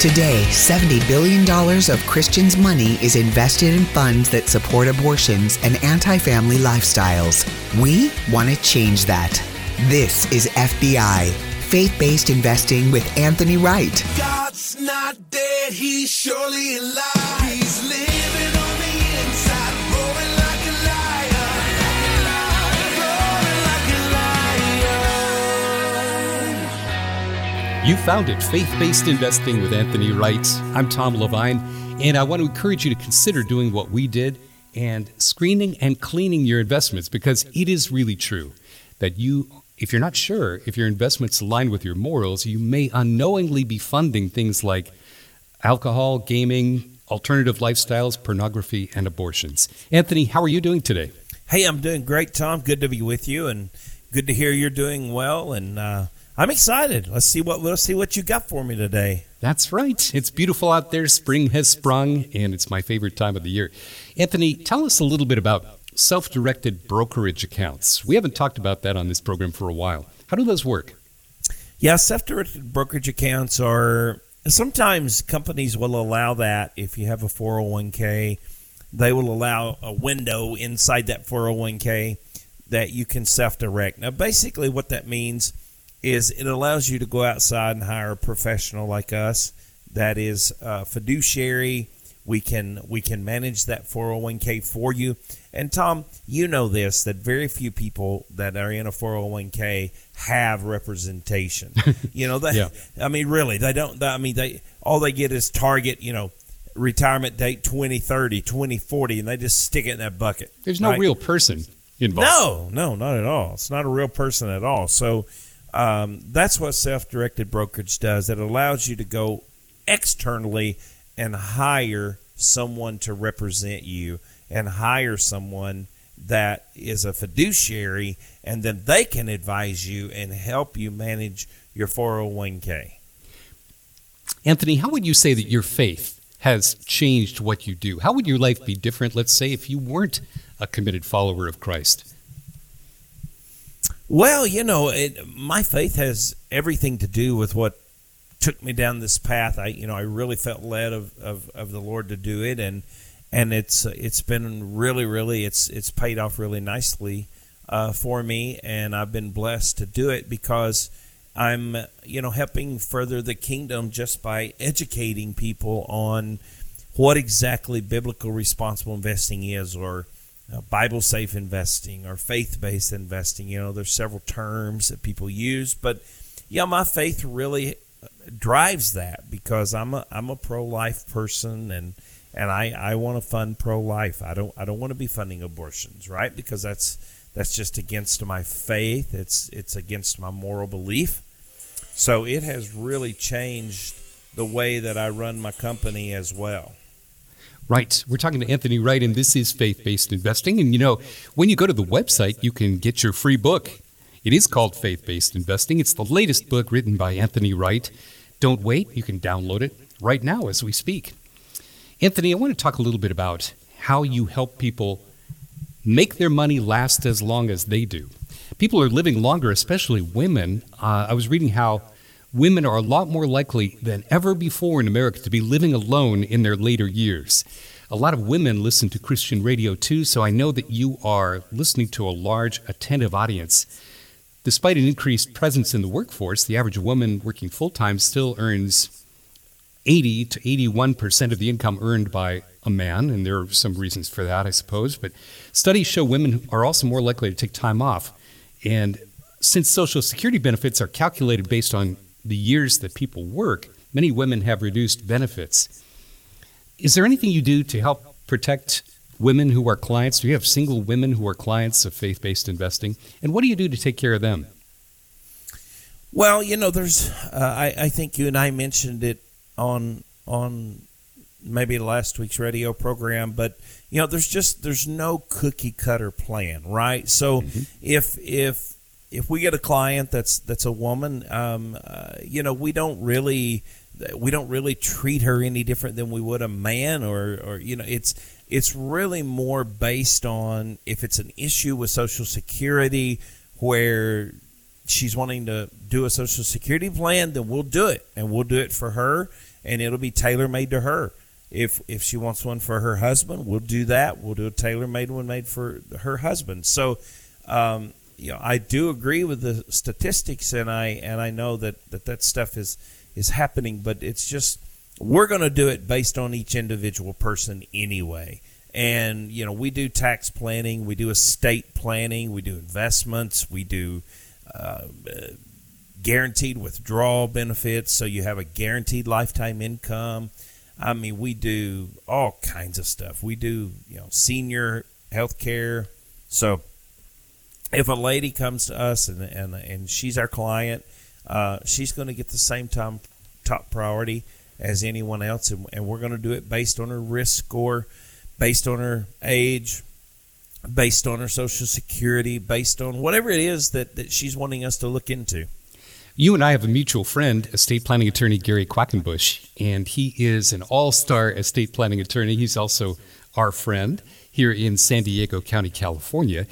Today, $70 billion of Christians' money is invested in funds that support abortions and anti family lifestyles. We want to change that. This is FBI, faith based investing with Anthony Wright. God's not dead, he's surely alive. He's living You found it, Faith Based Investing with Anthony Wright. I'm Tom Levine, and I want to encourage you to consider doing what we did and screening and cleaning your investments because it is really true that you, if you're not sure if your investments align with your morals, you may unknowingly be funding things like alcohol, gaming, alternative lifestyles, pornography, and abortions. Anthony, how are you doing today? Hey, I'm doing great, Tom. Good to be with you, and good to hear you're doing well. And uh, I'm excited. Let's see what let's see what you got for me today. That's right. It's beautiful out there. Spring has sprung, and it's my favorite time of the year. Anthony, tell us a little bit about self directed brokerage accounts. We haven't talked about that on this program for a while. How do those work? Yeah, self-directed brokerage accounts are sometimes companies will allow that if you have a 401k, they will allow a window inside that 401k that you can self-direct. Now, basically what that means is it allows you to go outside and hire a professional like us that is uh, fiduciary. We can we can manage that 401k for you. And Tom, you know this that very few people that are in a 401k have representation. you know, they, Yeah. I mean, really, they don't. I mean, they all they get is target. You know, retirement date 2030, 2040, and they just stick it in that bucket. There's no right? real person involved. No, no, not at all. It's not a real person at all. So um, that's what self-directed brokerage does. It allows you to go externally and hire someone to represent you, and hire someone that is a fiduciary, and then they can advise you and help you manage your 401k. Anthony, how would you say that your faith has changed what you do? How would your life be different, let's say, if you weren't a committed follower of Christ? Well, you know, it, my faith has everything to do with what took me down this path. I, you know, I really felt led of, of, of the Lord to do it, and and it's it's been really, really, it's it's paid off really nicely uh, for me, and I've been blessed to do it because I'm, you know, helping further the kingdom just by educating people on what exactly biblical responsible investing is, or uh, Bible safe investing or faith based investing. You know, there's several terms that people use, but yeah, my faith really drives that because I'm a I'm a pro life person and and I, I want to fund pro life. I don't I don't want to be funding abortions, right? Because that's that's just against my faith. It's it's against my moral belief. So it has really changed the way that I run my company as well. Right. We're talking to Anthony Wright, and this is faith based investing. And you know, when you go to the website, you can get your free book. It is called Faith Based Investing. It's the latest book written by Anthony Wright. Don't wait, you can download it right now as we speak. Anthony, I want to talk a little bit about how you help people make their money last as long as they do. People are living longer, especially women. Uh, I was reading how women are a lot more likely than ever before in America to be living alone in their later years. A lot of women listen to Christian radio too, so I know that you are listening to a large, attentive audience. Despite an increased presence in the workforce, the average woman working full time still earns 80 to 81 percent of the income earned by a man, and there are some reasons for that, I suppose. But studies show women are also more likely to take time off. And since Social Security benefits are calculated based on the years that people work, many women have reduced benefits. Is there anything you do to help protect women who are clients? Do you have single women who are clients of faith based investing? And what do you do to take care of them? Well, you know, there's. Uh, I, I think you and I mentioned it on on maybe last week's radio program, but you know, there's just there's no cookie cutter plan, right? So if if if we get a client that's that's a woman, um, uh, you know, we don't really we don't really treat her any different than we would a man, or or you know, it's it's really more based on if it's an issue with Social Security where she's wanting to do a social security plan, then we'll do it, and we'll do it for her. and it'll be tailor made to her. If if she wants one for her husband, we'll do that. We'll do a tailor made one made for her husband. So, um, you know, I do agree with the statistics, and I and I know that that, that stuff is is happening, but it's just we're going to do it based on each individual person anyway. And you know, we do tax planning, we do estate planning, we do investments, we do. Uh, guaranteed withdrawal benefits, so you have a guaranteed lifetime income. I mean, we do all kinds of stuff. We do, you know, senior health care. So if a lady comes to us and and, and she's our client, uh, she's going to get the same time top priority as anyone else, and, and we're going to do it based on her risk score, based on her age, based on her social security, based on whatever it is that, that she's wanting us to look into. You and I have a mutual friend, estate planning attorney Gary Quackenbush, and he is an all star estate planning attorney. He's also our friend here in San Diego County, California.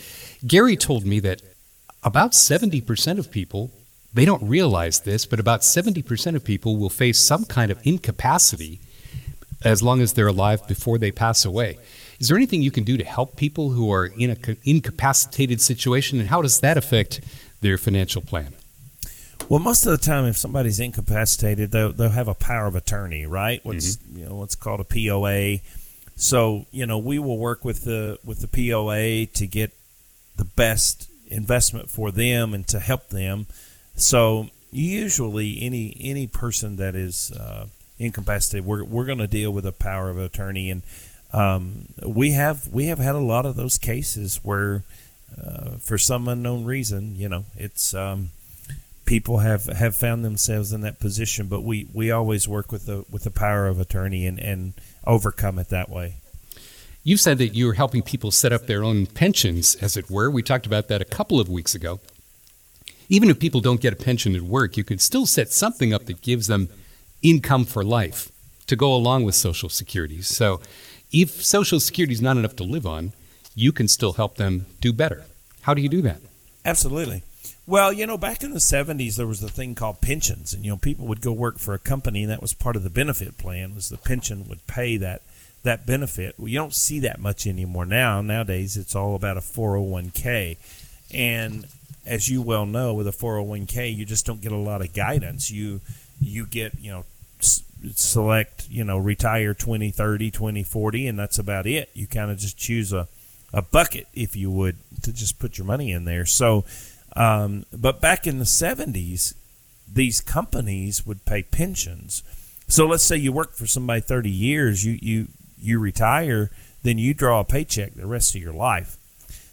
Gary told me that about 70% of people, they don't realize this, but about 70% of people will face some kind of incapacity as long as they're alive before they pass away. Is there anything you can do to help people who are in an incapacitated situation, and how does that affect their financial plan? Well, most of the time, if somebody's incapacitated, they'll, they'll have a power of attorney, right? What's mm-hmm. you know what's called a POA. So you know we will work with the with the POA to get the best investment for them and to help them. So usually, any any person that is uh, incapacitated, we're we're going to deal with a power of attorney, and um, we have we have had a lot of those cases where, uh, for some unknown reason, you know, it's um, people have, have found themselves in that position, but we, we always work with the with the power of attorney and, and overcome it that way. You said that you're helping people set up their own pensions, as it were. We talked about that a couple of weeks ago. Even if people don't get a pension at work, you could still set something up that gives them income for life to go along with Social Security. So if Social Security is not enough to live on, you can still help them do better. How do you do that? Absolutely. Well, you know, back in the 70s, there was a thing called pensions, and you know, people would go work for a company, and that was part of the benefit plan. Was the pension would pay that that benefit? Well, you don't see that much anymore now. Nowadays, it's all about a 401k, and as you well know, with a 401k, you just don't get a lot of guidance. You you get you know select you know retire 20 30 20 40 and that's about it you kind of just choose a, a bucket if you would to just put your money in there so um, but back in the 70s, these companies would pay pensions. So let's say you work for somebody 30 years, you, you, you retire, then you draw a paycheck the rest of your life.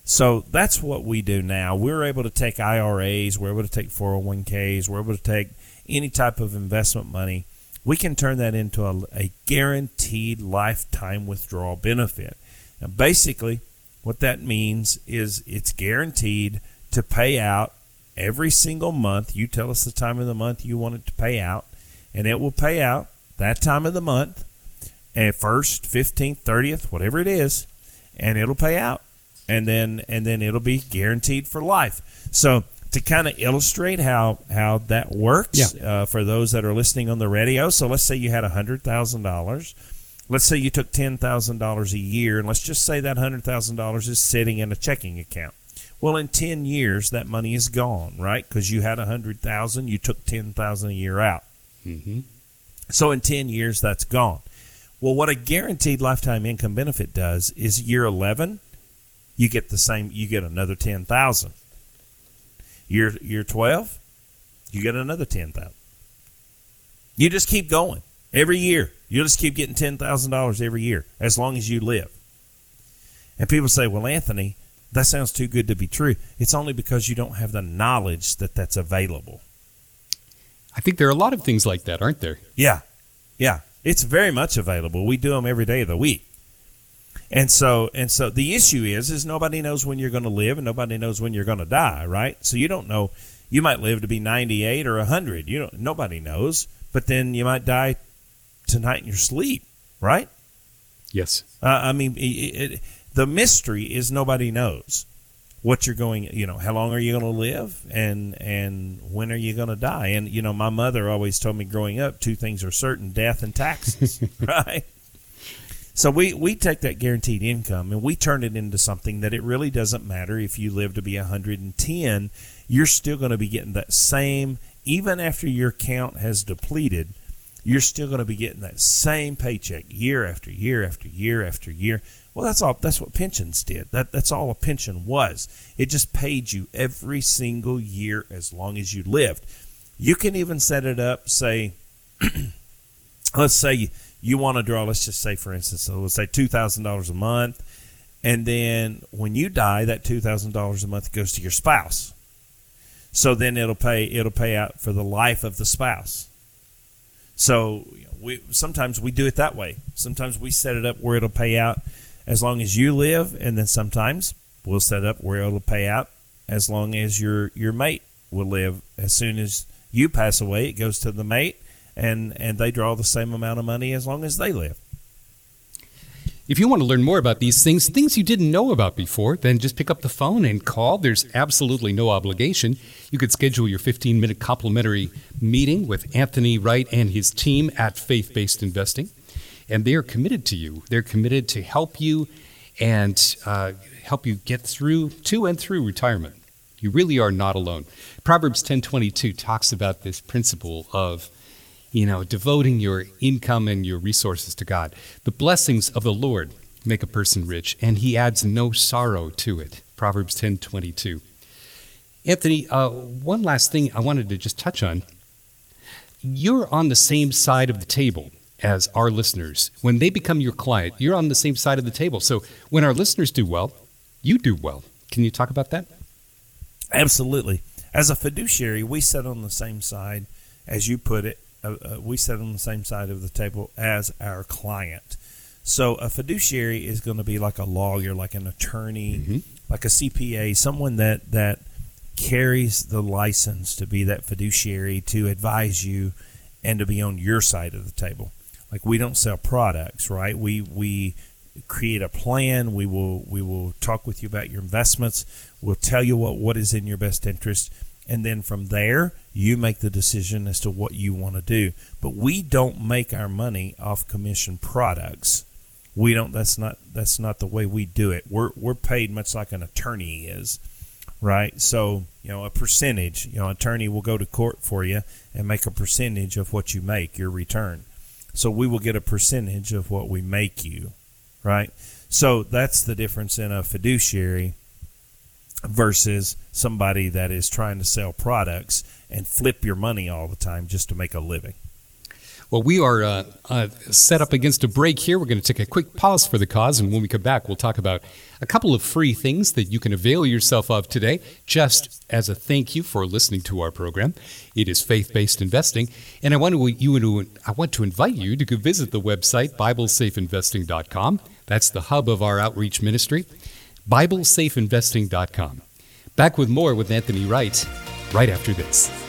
So that's what we do now. We're able to take IRAs, we're able to take 401ks, we're able to take any type of investment money. We can turn that into a, a guaranteed lifetime withdrawal benefit. Now, basically, what that means is it's guaranteed to pay out every single month. You tell us the time of the month you want it to pay out, and it will pay out that time of the month, and first, fifteenth, thirtieth, whatever it is, and it'll pay out, and then and then it'll be guaranteed for life. So to kind of illustrate how how that works yeah. uh, for those that are listening on the radio. So let's say you had a hundred thousand dollars. Let's say you took ten thousand dollars a year, and let's just say that hundred thousand dollars is sitting in a checking account. Well, in 10 years, that money is gone, right? Because you had a 100000 you took 10000 a year out. Mm-hmm. So in 10 years, that's gone. Well, what a guaranteed lifetime income benefit does is year 11, you get the same, you get another 10000 Year, year 12, you get another 10000 You just keep going every year. You'll just keep getting $10,000 every year as long as you live. And people say, well, Anthony, that sounds too good to be true. It's only because you don't have the knowledge that that's available. I think there are a lot of things like that, aren't there? Yeah. Yeah. It's very much available. We do them every day of the week. And so and so the issue is is nobody knows when you're going to live and nobody knows when you're going to die, right? So you don't know you might live to be 98 or 100. You don't nobody knows, but then you might die tonight in your sleep, right? Yes. Uh, I mean, it, it, the mystery is nobody knows. what you're going, you know, how long are you going to live, and and when are you going to die? And you know, my mother always told me growing up, two things are certain: death and taxes, right? So we, we take that guaranteed income and we turn it into something that it really doesn't matter if you live to be 110, you're still going to be getting that same, even after your account has depleted, you're still going to be getting that same paycheck year after year after year after year. Well, that's all. That's what pensions did. That that's all a pension was. It just paid you every single year as long as you lived. You can even set it up. Say, let's say you you want to draw, let's just say, for instance, let's say $2,000 a month. And then when you die, that $2,000 a month goes to your spouse. So then it'll pay it'll pay out for the life of the spouse. So we sometimes we do it that way. Sometimes we set it up where it'll pay out as long as you live, and then sometimes we'll set up where it'll pay out as long as your your mate will live. As soon as you pass away, it goes to the mate, and and they draw the same amount of money as long as they live. If you want to learn more about these things, things you didn't know about before, then just pick up the phone and call. There's absolutely no obligation. You could schedule your 15 minute complimentary meeting with Anthony Wright and his team at Faith Based Investing. And they are committed to you. They're committed to help you and uh, help you get through to and through retirement. You really are not alone. Proverbs 10:22 talks about this principle of you know, devoting your income and your resources to God. The blessings of the Lord make a person rich, and he adds no sorrow to it. Proverbs 10:22. Anthony, uh, one last thing I wanted to just touch on. You're on the same side of the table as our listeners. When they become your client, you're on the same side of the table. So when our listeners do well, you do well. Can you talk about that? Absolutely. As a fiduciary, we sit on the same side, as you put it, uh, uh, we sit on the same side of the table as our client. So a fiduciary is going to be like a lawyer, like an attorney, mm-hmm. like a CPA, someone that that carries the license to be that fiduciary to advise you and to be on your side of the table. Like we don't sell products, right? We we create a plan. We will we will talk with you about your investments. We'll tell you what what is in your best interest and then from there you make the decision as to what you want to do but we don't make our money off commission products we don't that's not that's not the way we do it we're we're paid much like an attorney is right so you know a percentage you know attorney will go to court for you and make a percentage of what you make your return so we will get a percentage of what we make you right so that's the difference in a fiduciary versus somebody that is trying to sell products and flip your money all the time just to make a living. Well, we are uh, uh, set up against a break here. We're going to take a quick pause for the cause, and when we come back, we'll talk about a couple of free things that you can avail yourself of today, just as a thank you for listening to our program. It is faith-based investing, and I want to you to I want to invite you to go visit the website BibleSafeInvesting.com. That's the hub of our outreach ministry. BibleSafeInvesting.com. Back with more with Anthony Wright right after this.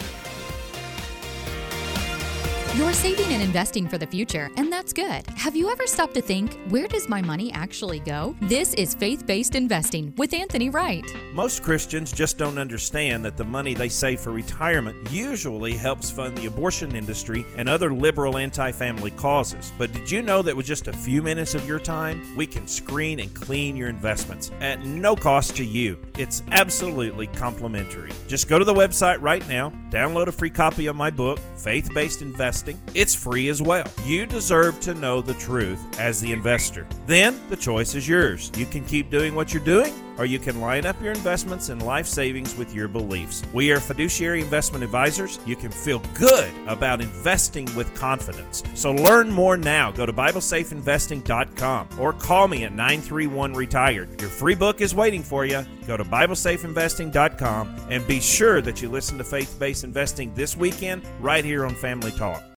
You're saving and investing for the future, and that's good. Have you ever stopped to think, where does my money actually go? This is Faith Based Investing with Anthony Wright. Most Christians just don't understand that the money they save for retirement usually helps fund the abortion industry and other liberal anti family causes. But did you know that with just a few minutes of your time, we can screen and clean your investments at no cost to you? It's absolutely complimentary. Just go to the website right now, download a free copy of my book, Faith Based Investing investing, it's free as well. You deserve to know the truth as the investor. Then the choice is yours. You can keep doing what you're doing, or you can line up your investments and life savings with your beliefs. We are fiduciary investment advisors. You can feel good about investing with confidence. So learn more now. Go to BibleSafeInvesting.com or call me at 931 Retired. Your free book is waiting for you. Go to BibleSafeInvesting.com and be sure that you listen to Faith Based Investing this weekend right here on Family Talk.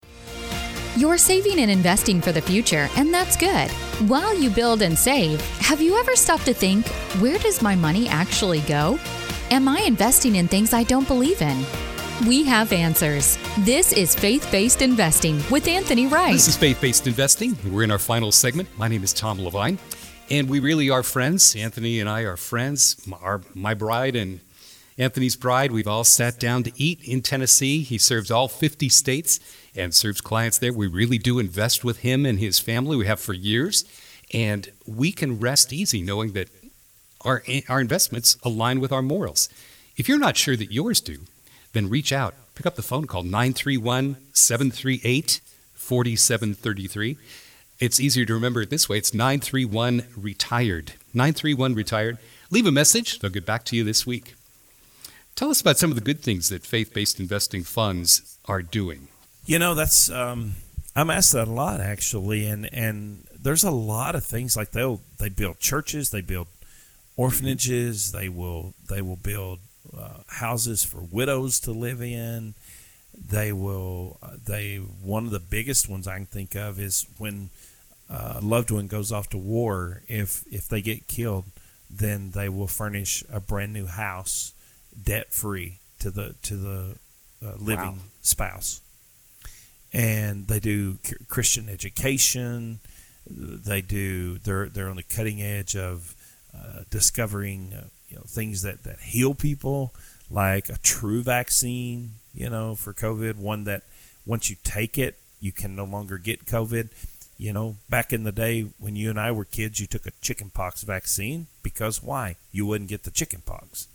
You're saving and investing for the future, and that's good. While you build and save, have you ever stopped to think, where does my money actually go? Am I investing in things I don't believe in? We have answers. This is Faith Based Investing with Anthony Wright. This is Faith Based Investing. We're in our final segment. My name is Tom Levine. And we really are friends. Anthony and I are friends. Our, my bride and Anthony's bride, we've all sat down to eat in Tennessee. He serves all 50 states and serves clients there. We really do invest with him and his family. We have for years. And we can rest easy knowing that our, our investments align with our morals. If you're not sure that yours do, then reach out. Pick up the phone call 931 738 4733. It's easier to remember it this way. It's 931 retired. 931 retired. Leave a message. They'll get back to you this week. Tell us about some of the good things that faith based investing funds are doing. You know, that's um, I'm asked that a lot actually, and and there's a lot of things like they'll they build churches, they build orphanages, they will they will build uh, houses for widows to live in. They will uh, they one of the biggest ones I can think of is when a loved one goes off to war, if if they get killed, then they will furnish a brand new house, debt free to the to the uh, living wow. spouse. And they do Christian education. They do. They're they're on the cutting edge of uh, discovering uh, you know things that that heal people, like a true vaccine. You know, for COVID, one that once you take it, you can no longer get COVID you know, back in the day when you and I were kids, you took a chickenpox vaccine because why? You wouldn't get the chickenpox.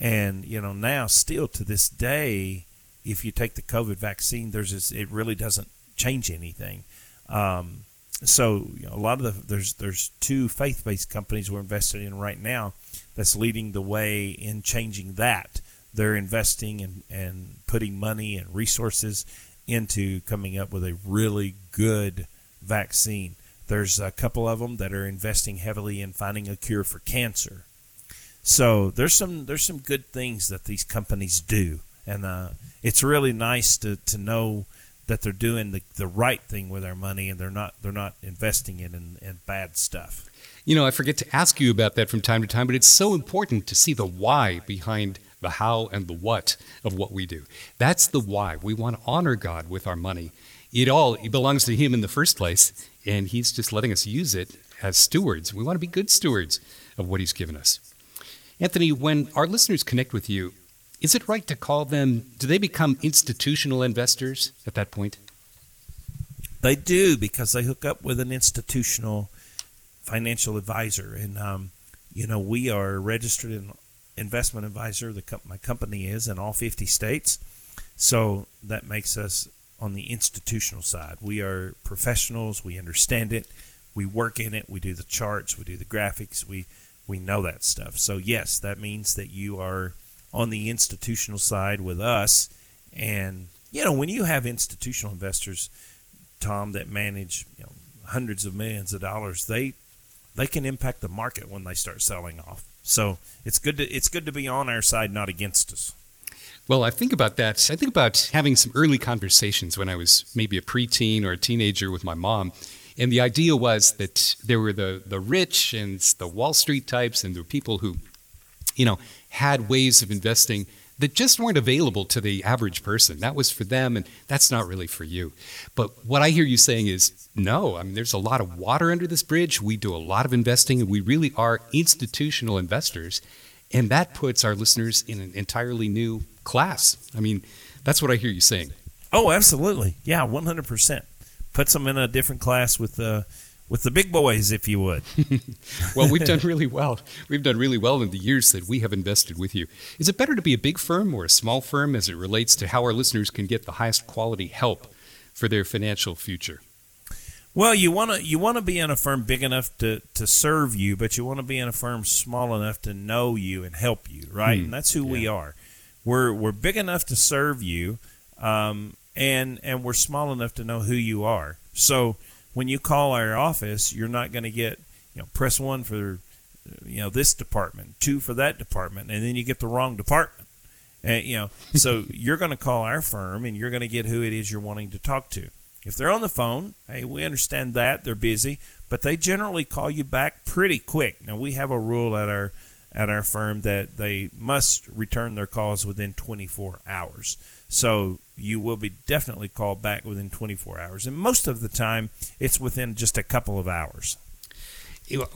And you know, now still to this day, if you take the COVID vaccine, there's this, it really doesn't change anything. Um, so you know, a lot of the there's there's two faith-based companies we're invested in right now that's leading the way in changing that. They're investing and and putting money and resources into coming up with a really good vaccine. There's a couple of them that are investing heavily in finding a cure for cancer. So there's some there's some good things that these companies do, and uh, it's really nice to, to know that they're doing the, the right thing with their money and they're not they're not investing it in, in bad stuff. You know, I forget to ask you about that from time to time, but it's so important to see the why behind the how and the what of what we do. That's the why. We want to honor God with our money it all it belongs to Him in the first place, and He's just letting us use it as stewards. We want to be good stewards of what He's given us. Anthony, when our listeners connect with you, is it right to call them, do they become institutional investors at that point? They do because they hook up with an institutional financial advisor. And, um, you know, we are registered in investment advisor, the my company is in all 50 states. So that makes us on the institutional side. We are professionals. We understand it. We work in it. We do the charts. We do the graphics. We we know that stuff. So yes, that means that you are on the institutional side with us. And you know, when you have institutional investors, Tom, that manage you know, hundreds of millions of dollars, they they can impact the market when they start selling off. So it's good to it's good to be on our side, not against us. Well, I think about that. I think about having some early conversations when I was maybe a preteen or a teenager with my mom. And the idea was that there were the, the rich and the Wall Street types, and there were people who, you know, had ways of investing that just weren't available to the average person. That was for them, and that's not really for you. But what I hear you saying is no, I mean, there's a lot of water under this bridge. We do a lot of investing, and we really are institutional investors. And that puts our listeners in an entirely new class. I mean, that's what I hear you saying. Oh, absolutely. Yeah, 100%. Puts them in a different class with the with the big boys, if you would. well, we've done really well. We've done really well in the years that we have invested with you. Is it better to be a big firm or a small firm as it relates to how our listeners can get the highest quality help for their financial future? Well, you want to you want to be in a firm big enough to, to serve you, but you want to be in a firm small enough to know you and help you, right? Hmm. And that's who yeah. we are. We're we're big enough to serve you, um, and and we're small enough to know who you are. So when you call our office, you're not going to get you know press one for you know this department, two for that department, and then you get the wrong department. And you know, so you're going to call our firm, and you're going to get who it is you're wanting to talk to. If they're on the phone, hey, we understand that they're busy, but they generally call you back pretty quick. Now we have a rule at our at our firm that they must return their calls within 24 hours. So you will be definitely called back within 24 hours, and most of the time it's within just a couple of hours.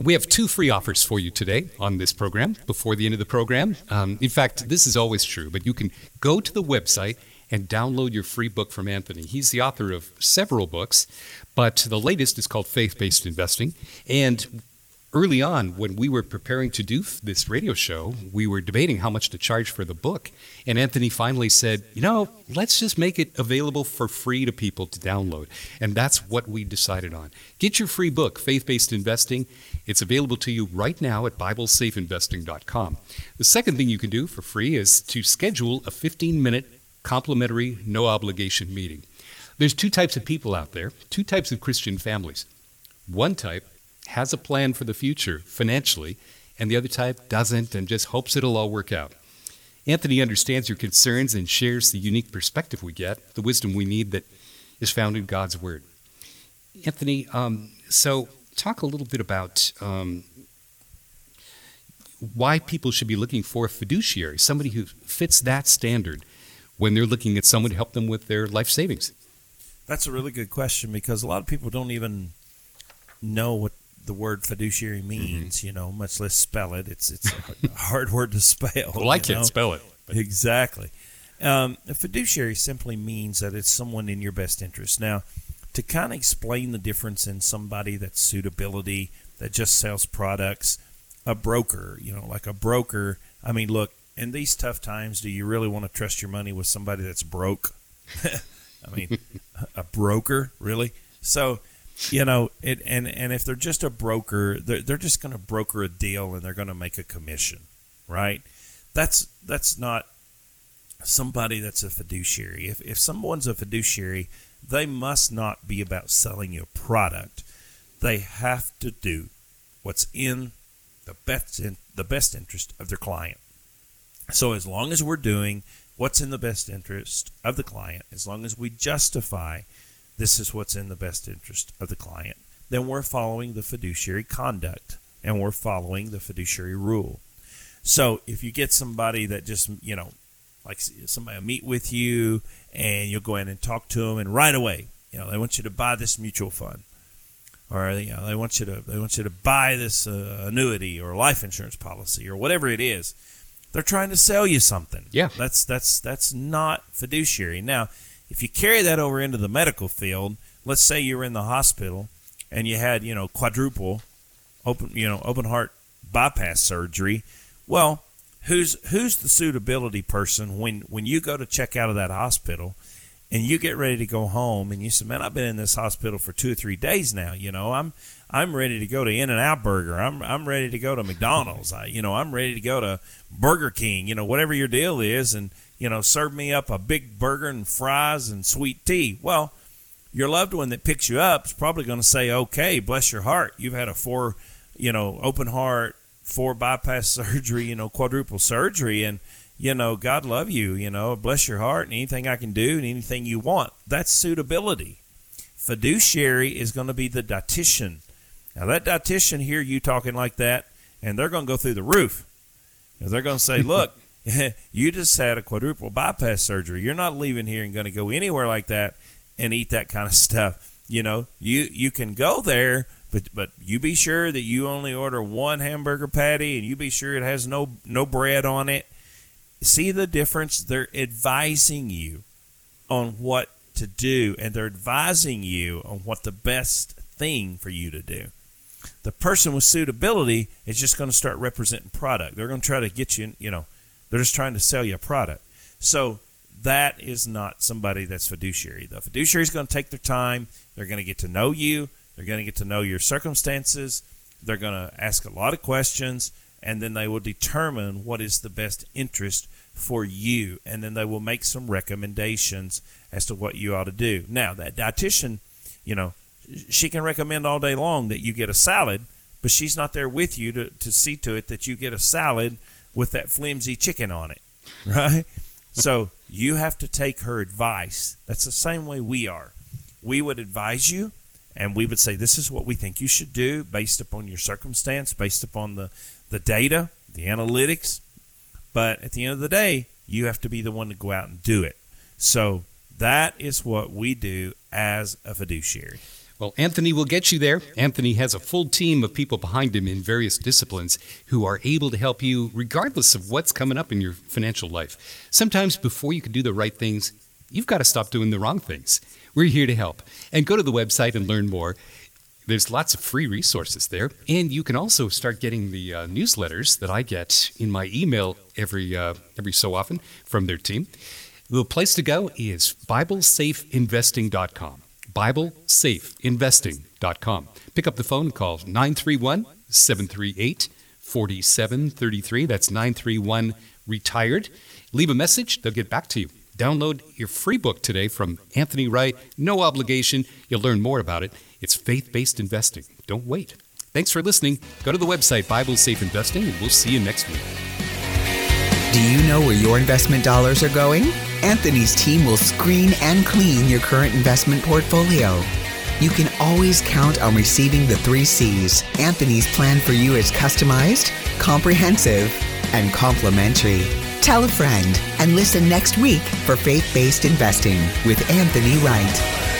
we have two free offers for you today on this program before the end of the program. Um, in fact, this is always true, but you can go to the website and download your free book from Anthony. He's the author of several books, but the latest is called Faith Based Investing. And early on, when we were preparing to do this radio show, we were debating how much to charge for the book. And Anthony finally said, you know, let's just make it available for free to people to download. And that's what we decided on. Get your free book, Faith Based Investing. It's available to you right now at BibleSafeInvesting.com. The second thing you can do for free is to schedule a 15 minute complimentary, no obligation meeting. There's two types of people out there, two types of Christian families. One type has a plan for the future financially, and the other type doesn't and just hopes it'll all work out. Anthony understands your concerns and shares the unique perspective we get, the wisdom we need that is found in God's Word. Anthony, um, so talk a little bit about um, why people should be looking for a fiduciary, somebody who fits that standard when they're looking at someone to help them with their life savings. That's a really good question because a lot of people don't even know what the word fiduciary Mm-hmm. means, you know, much less spell it. It's it's a hard word to spell. Well, I can't know? spell it. Exactly. Um, a fiduciary simply means that it's someone in your best interest. Now, to kind of explain the difference in somebody that's suitability, that just sells products, a broker, you know, like a broker. I mean, look, in these tough times, do you really want to trust your money with somebody that's broke? I mean, a broker, really? So, you know, it and and if they're just a broker, they're they're just going to broker a deal and they're going to make a commission, right? That's that's not somebody that's a fiduciary. If if someone's a fiduciary, they must not be about selling you a product. They have to do what's in the best in the best interest of their client. So as long as we're doing what's in the best interest of the client, as long as we justify this is what's in the best interest of the client, then we're following the fiduciary conduct and we're following the fiduciary rule. So if you get somebody that just, you know, like somebody will meet with you and you'll go in and talk to them and right away, you know, they want you to buy this mutual fund or you know, they want you to they want you to buy this uh, annuity or life insurance policy or whatever it is. They're trying to sell you something. Yeah. That's that's that's not fiduciary. Now, if you carry that over into the medical field, let's say you're in the hospital and you had, you know, quadruple open, you know, open heart bypass surgery. Well, who's who's the suitability person when when you go to check out of that hospital and you get ready to go home and you say, "Man, I've been in this hospital for 2 or 3 days now, you know. I'm I'm ready to go to In-N-Out Burger. I'm I'm ready to go to McDonald's. I, you know, I'm ready to go to Burger King, you know, whatever your deal is and you know, serve me up a big burger and fries and sweet tea." Well, your loved one that picks you up is probably going to say, "Okay, bless your heart. You've had a four, you know, open heart, four bypass surgery, you know, quadruple surgery, and you know, God love you. You know, bless your heart, and anything I can do, and anything you want. That's suitability. Fiduciary is going to be the dietitian. Now, that dietitian hear you talking like that, and they're going to go through the roof. They're going to say, "Look." you just had a quadruple bypass surgery. You're not leaving here and going to go anywhere like that and eat that kind of stuff. You know, you you can go there, but but you be sure that you only order one hamburger patty, and you be sure it has no no bread on it. See the difference? They're advising you on what to do, and they're advising you on what the best thing for you to do. The person with suitability is just going to start representing product. They're going to try to get you, you know, they're just trying to sell you a product. So that is not somebody that's fiduciary. The fiduciary is going to take their time. They're going to get to know you. They're going to get to know your circumstances. They're going to ask a lot of questions, and then they will determine what is the best interest for you. And then they will make some recommendations as to what you ought to do. Now, that dietitian, you know, she can recommend all day long that you get a salad, but she's not there with you to, to see to it that you get a salad with that flimsy chicken on it, right? so you have to take her advice. That's the same way we are. We would advise you, and we would say, This is what we think you should do based upon your circumstance, based upon the, the data, the analytics. But at the end of the day, you have to be the one to go out and do it. So that is what we do as a fiduciary. Well, Anthony will get you there. Anthony has a full team of people behind him in various disciplines who are able to help you regardless of what's coming up in your financial life. Sometimes before you can do the right things, you've got to stop doing the wrong things. We're here to help. And go to the website and learn more. There's lots of free resources there, and you can also start getting the uh, newsletters that I get in my email every uh, every so often from their team. The place to go is BibleSafeInvesting.com. BibleSafeInvesting.com. Pick up the phone and call 931 738 4733. That's 931 retired. Leave a message, they'll get back to you. Download your free book today from Anthony Wright. No obligation. You'll learn more about it. It's faith based investing. Don't wait. Thanks for listening. Go to the website, Bible Safe Investing, and we'll see you next week. Do you know where your investment dollars are going? Anthony's team will screen and clean your current investment portfolio. You can always count on receiving the three C's. Anthony's plan for you is customized, comprehensive, and complimentary. Tell a friend and listen next week for Faith Based Investing with Anthony Wright.